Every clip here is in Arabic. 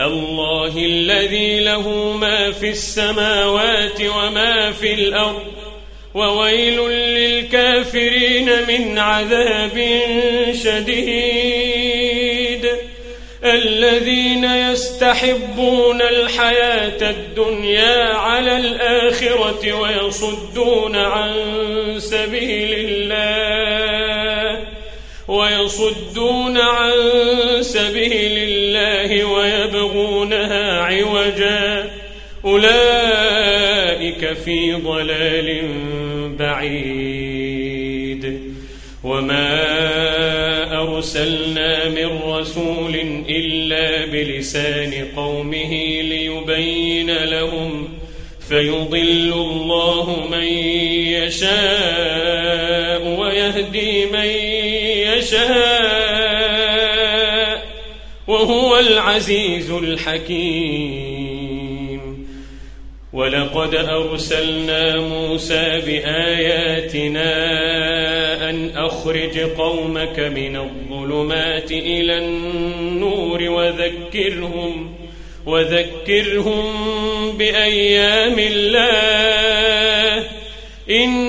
الله الذي له ما في السماوات وما في الأرض وويل للكافرين من عذاب شديد. الذين يستحبون الحياة الدنيا على الآخرة ويصدون عن سبيل الله ويصدون عن سبيل الله ويبغونها عوجا. أولئك في ضلال بعيد. وما أرسلنا من رسول إلا بلسان قومه ليبين لهم. فيضل الله من يشاء ويهدي من يشاء. وهو العزيز الحكيم. ولقد أرسلنا موسى بآياتنا أن أخرج قومك من الظلمات إلى النور وذكرهم وذكرهم بأيام الله. إن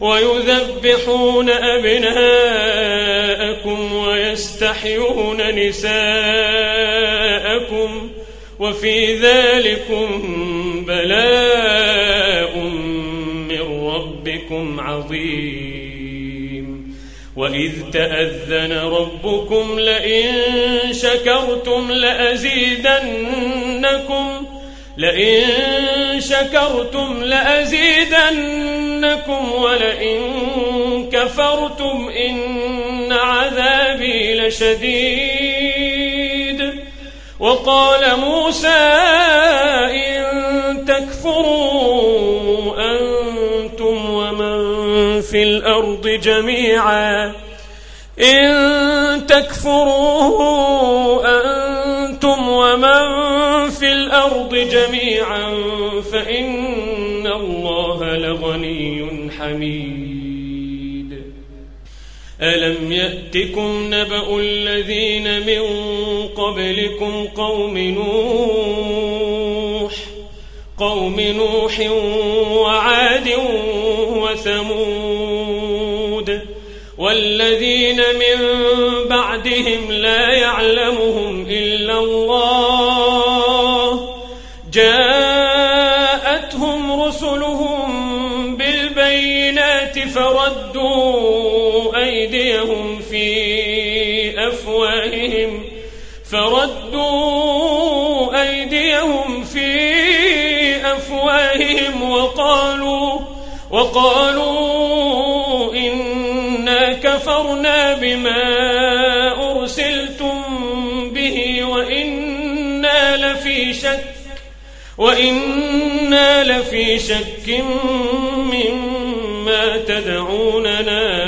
ويذبحون أبناءكم ويستحيون نساءكم وفي ذلكم بلاء من ربكم عظيم. وإذ تأذن ربكم لئن شكرتم لأزيدنكم لئن شكرتم لأزيدنكم ولئن كفرتم إن عذابي لشديد. وقال موسى إن تكفروا أنتم ومن في الأرض جميعا. إن تكفروا أنتم ومن الأرض جميعا فإن الله لغني حميد. ألم يأتكم نبأ الذين من قبلكم قوم نوح قوم نوح وعاد وثمود والذين من بعدهم لا يعلمهم إلا الله. فردوا أيديهم في أفواههم وقالوا وقالوا إنا كفرنا بما أرسلتم به وإنا لفي شك وإنا لفي شك مما تدعوننا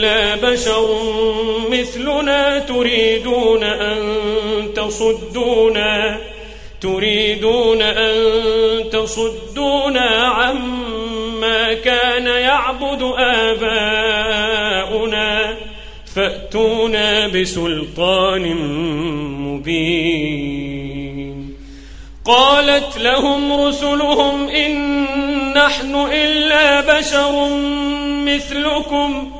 إلا بشر مثلنا تريدون أن تصدونا تريدون أن تصدونا عما كان يعبد آباؤنا فأتونا بسلطان مبين. قالت لهم رسلهم إن نحن إلا بشر مثلكم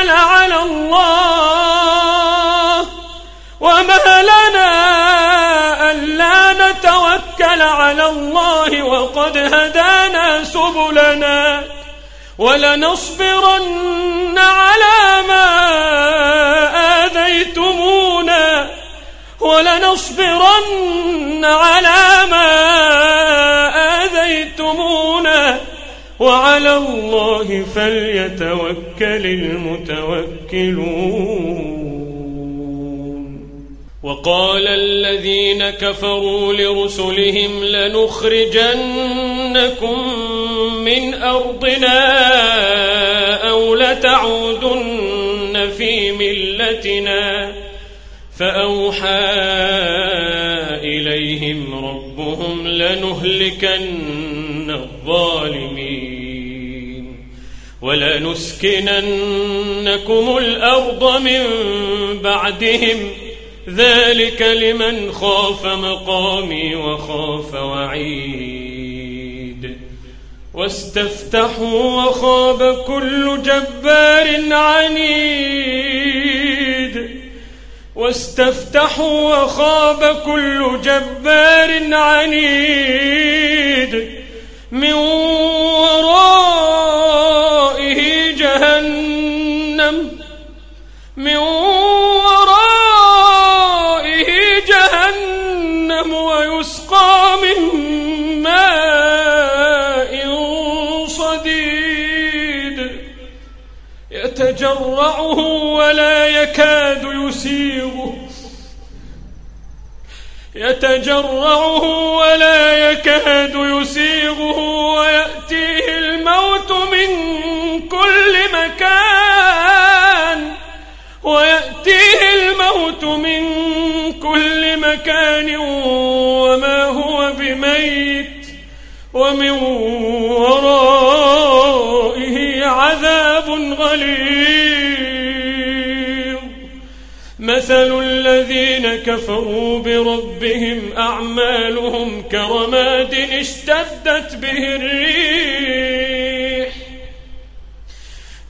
نتوكل على الله وما لنا ألا نتوكل على الله وقد هدانا سبلنا ولنصبرن على ما آذيتمونا ولنصبرن على ما آذيتمونا وعلى الله فليتوكل المتوكلون. وقال الذين كفروا لرسلهم لنخرجنكم من أرضنا أو لتعودن في ملتنا. فأوحى إليهم ربهم لنهلكن الظالمين. ولنسكننكم الأرض من بعدهم. ذلك لمن خاف مقامي وخاف وعيد. واستفتحوا وخاب كل جبار عنيد. واستفتحوا وخاب كل جبار عنيد. من من ورائه جهنم ويسقى من ماء صديد. يتجرعه ولا يكاد يسيغه يتجرعه ولا يكاد يسيغه ويأتيه الموت من كل مكان. ويأتيه الموت من كل مكان وما هو بميت ومن ورائه عذاب غليظ. مثل الذين كفروا بربهم أعمالهم كرماد اشتدت به الريح.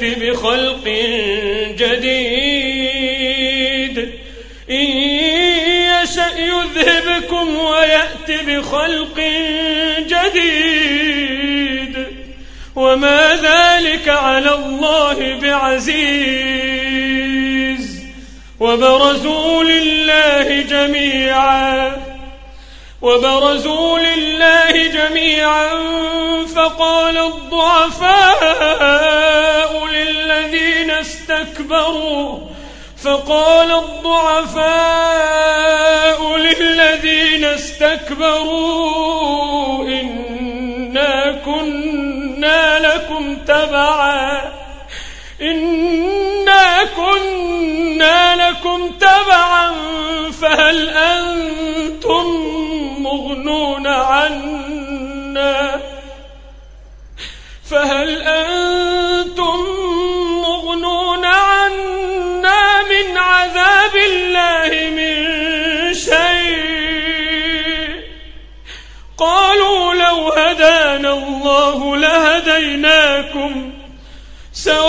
ويأت بخلق جديد. إن يشأ يذهبكم ويأت بخلق جديد. وما ذلك على الله بعزيز. وبرزوا لله جميعا. وبرزوا لله جميعا. فقال الضعفاء للذين استكبروا فقال الضعفاء للذين استكبروا إنا كنا لكم تبعا. إنا كنا لكم تبعا. فهل أنتم مغنون عنا؟ فهل أنتم لكم سواء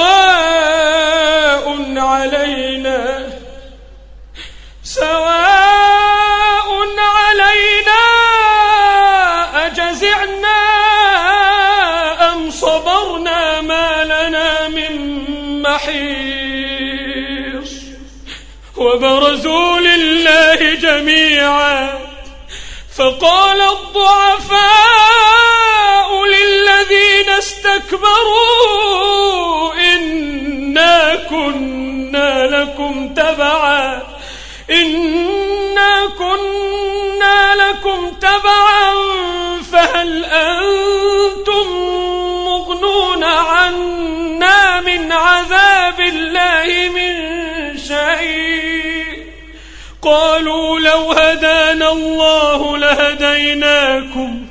علينا سواء علينا أجزعنا أم صبرنا ما لنا من محيص وبرزوا لله جميعا فقال الضعفاء استكبروا إنا كنا لكم تبعا. إنا كنا لكم تبعا. فهل أنتم مغنون عنا من عذاب الله من شيء؟ قالوا لو هدانا الله لهديناكم.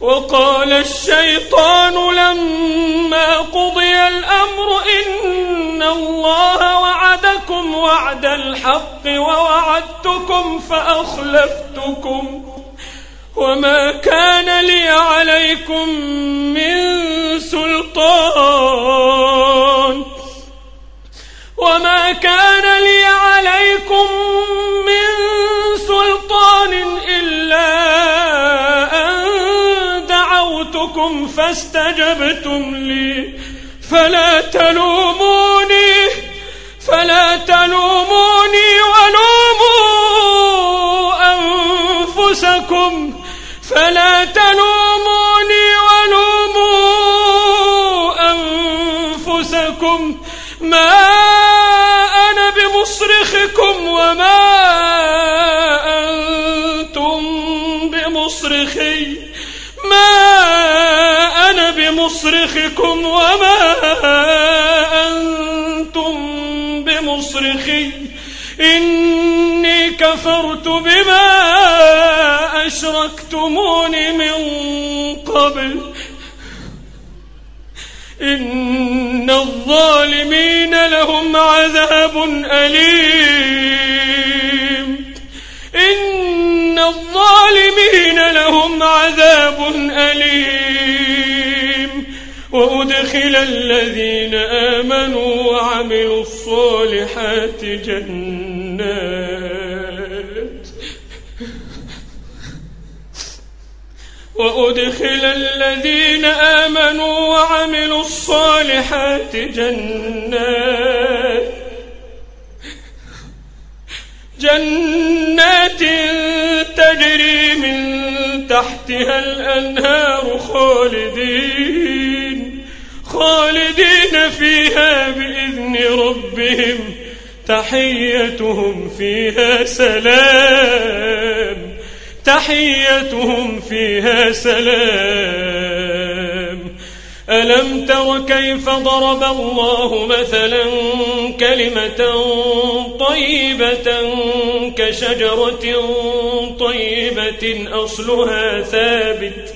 وقال الشيطان لما قضي الأمر إن الله وعدكم وعد الحق ووعدتكم فأخلفتكم وما كان لي عليكم من سلطان وما كان لي عليكم من سلطان إلا دعوتكم فاستجبتم لي. فلا تلوموني فلا تلوموني ولوموا أنفسكم. فلا تلوموني ولوموا أنفسكم. ما أنا بمصرخكم وما أنتم بمصرخي. ما بمصرخكم وما أنتم بمصرخي. إني كفرت بما أشركتمون من قبل. إن الظالمين لهم عذاب أليم. إن الظالمين لهم عذاب أليم. وأدخل الذين آمنوا وعملوا الصالحات جنات. وأدخل الذين آمنوا وعملوا الصالحات جنات. جنات تجري من تحتها الأنهار خالدين. خالدين فيها بإذن ربهم تحيتهم فيها سلام. تحيتهم فيها سلام. ألم تر كيف ضرب الله مثلا كلمة طيبة كشجرة طيبة أصلها ثابت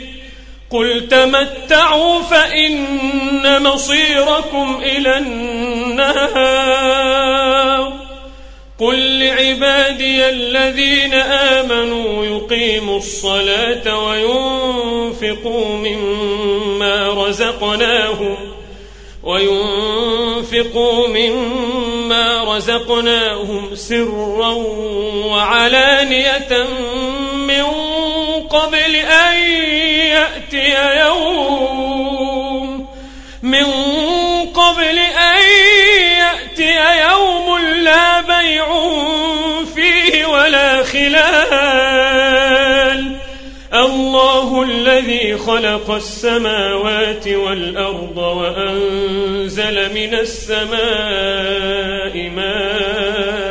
قل تمتعوا فإن مصيركم إلى النار قل لعبادي الذين آمنوا يقيموا الصلاة وينفقوا مما رزقناهم وينفقوا مما رزقناهم سرا وعلانية قبل أن يأتي يوم. من قبل أن يأتي يوم لا بيع فيه ولا خلال. الله الذي خلق السماوات والأرض وأنزل من السماء ماء.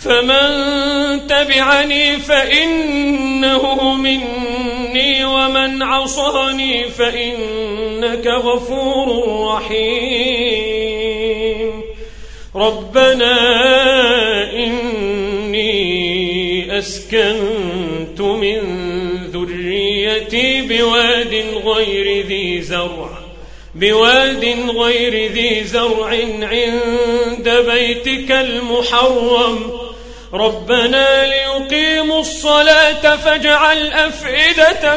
فمن تبعني فإنه مني ومن عصاني فإنك غفور رحيم. ربنا إني أسكنت من ذريتي بواد غير ذي زرع بواد غير ذي زرع عند بيتك المحرم. ربنا ليقيموا الصلاة فاجعل أفئدة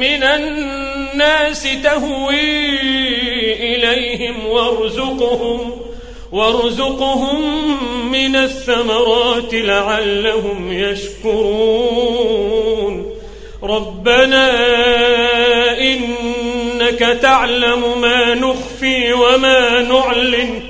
من الناس تهوي إليهم وارزقهم وارزقهم من الثمرات لعلهم يشكرون. ربنا إنك تعلم ما نخفي وما نعلن.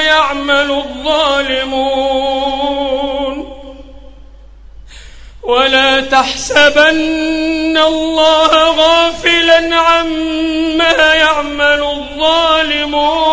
يعمل الظالمون. ولا تحسبن الله غافلا عما يعمل الظالمون.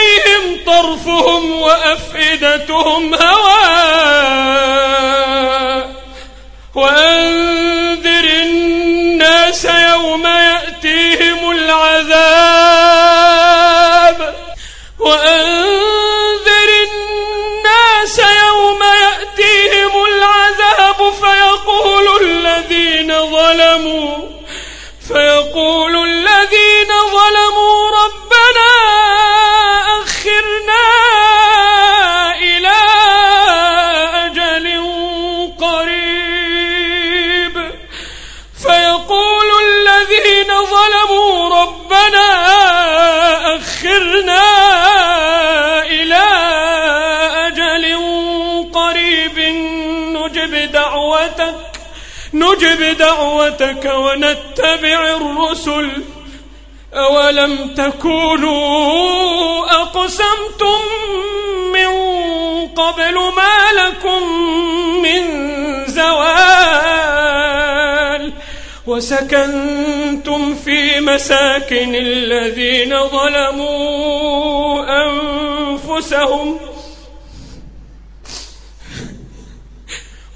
إليهم طرفهم وأفئدتهم هواء وأنذر الناس يوم يأتيهم العذاب. وأنذر الناس يوم يأتيهم العذاب. فيقول الذين ظلموا فيقول نجب دعوتك ونتبع الرسل. أولم تكونوا أقسمتم من قبل ما لكم من زوال؟ وسكنتم في مساكن الذين ظلموا أنفسهم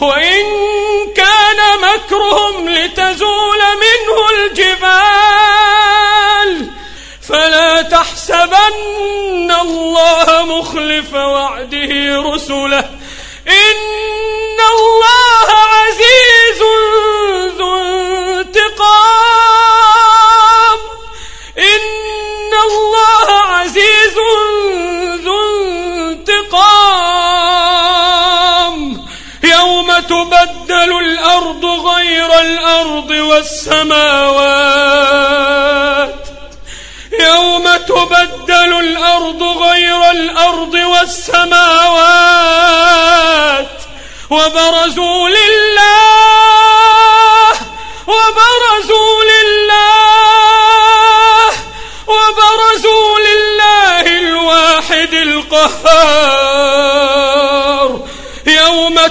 وإن كان مكرهم لتزول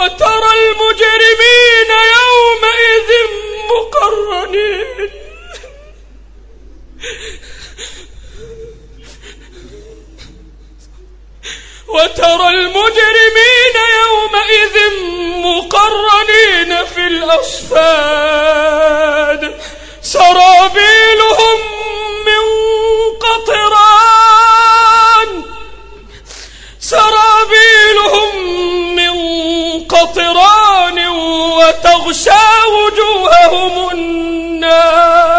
وترى المجرمين يومئذ مقرنين. وترى المجرمين يومئذ مقرنين في الأصفاد. سرابيلهم وتغشى وجوههم النار.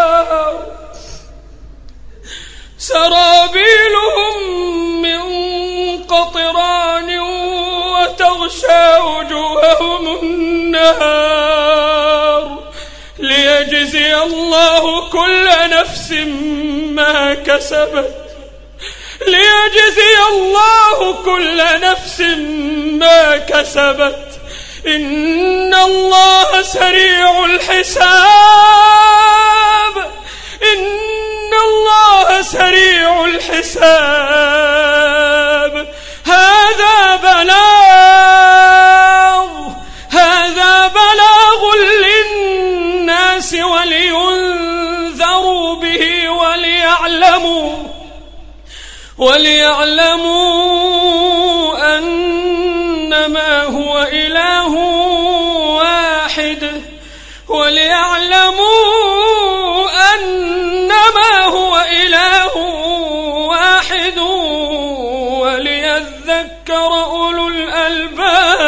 سرابيلهم من قطران وتغشى وجوههم النار. ليجزي الله كل نفس ما كسبت. ليجزي الله كل نفس ما كسبت. إن الله سريع الحساب. إن الله سريع الحساب. هذا بلاغ. هذا بلاغ للناس ولينذروا به وليعلموا وليعلموا أن إنما هو إله واحد وليعلموا أنما هو إله واحد وليذكر أولو الألباب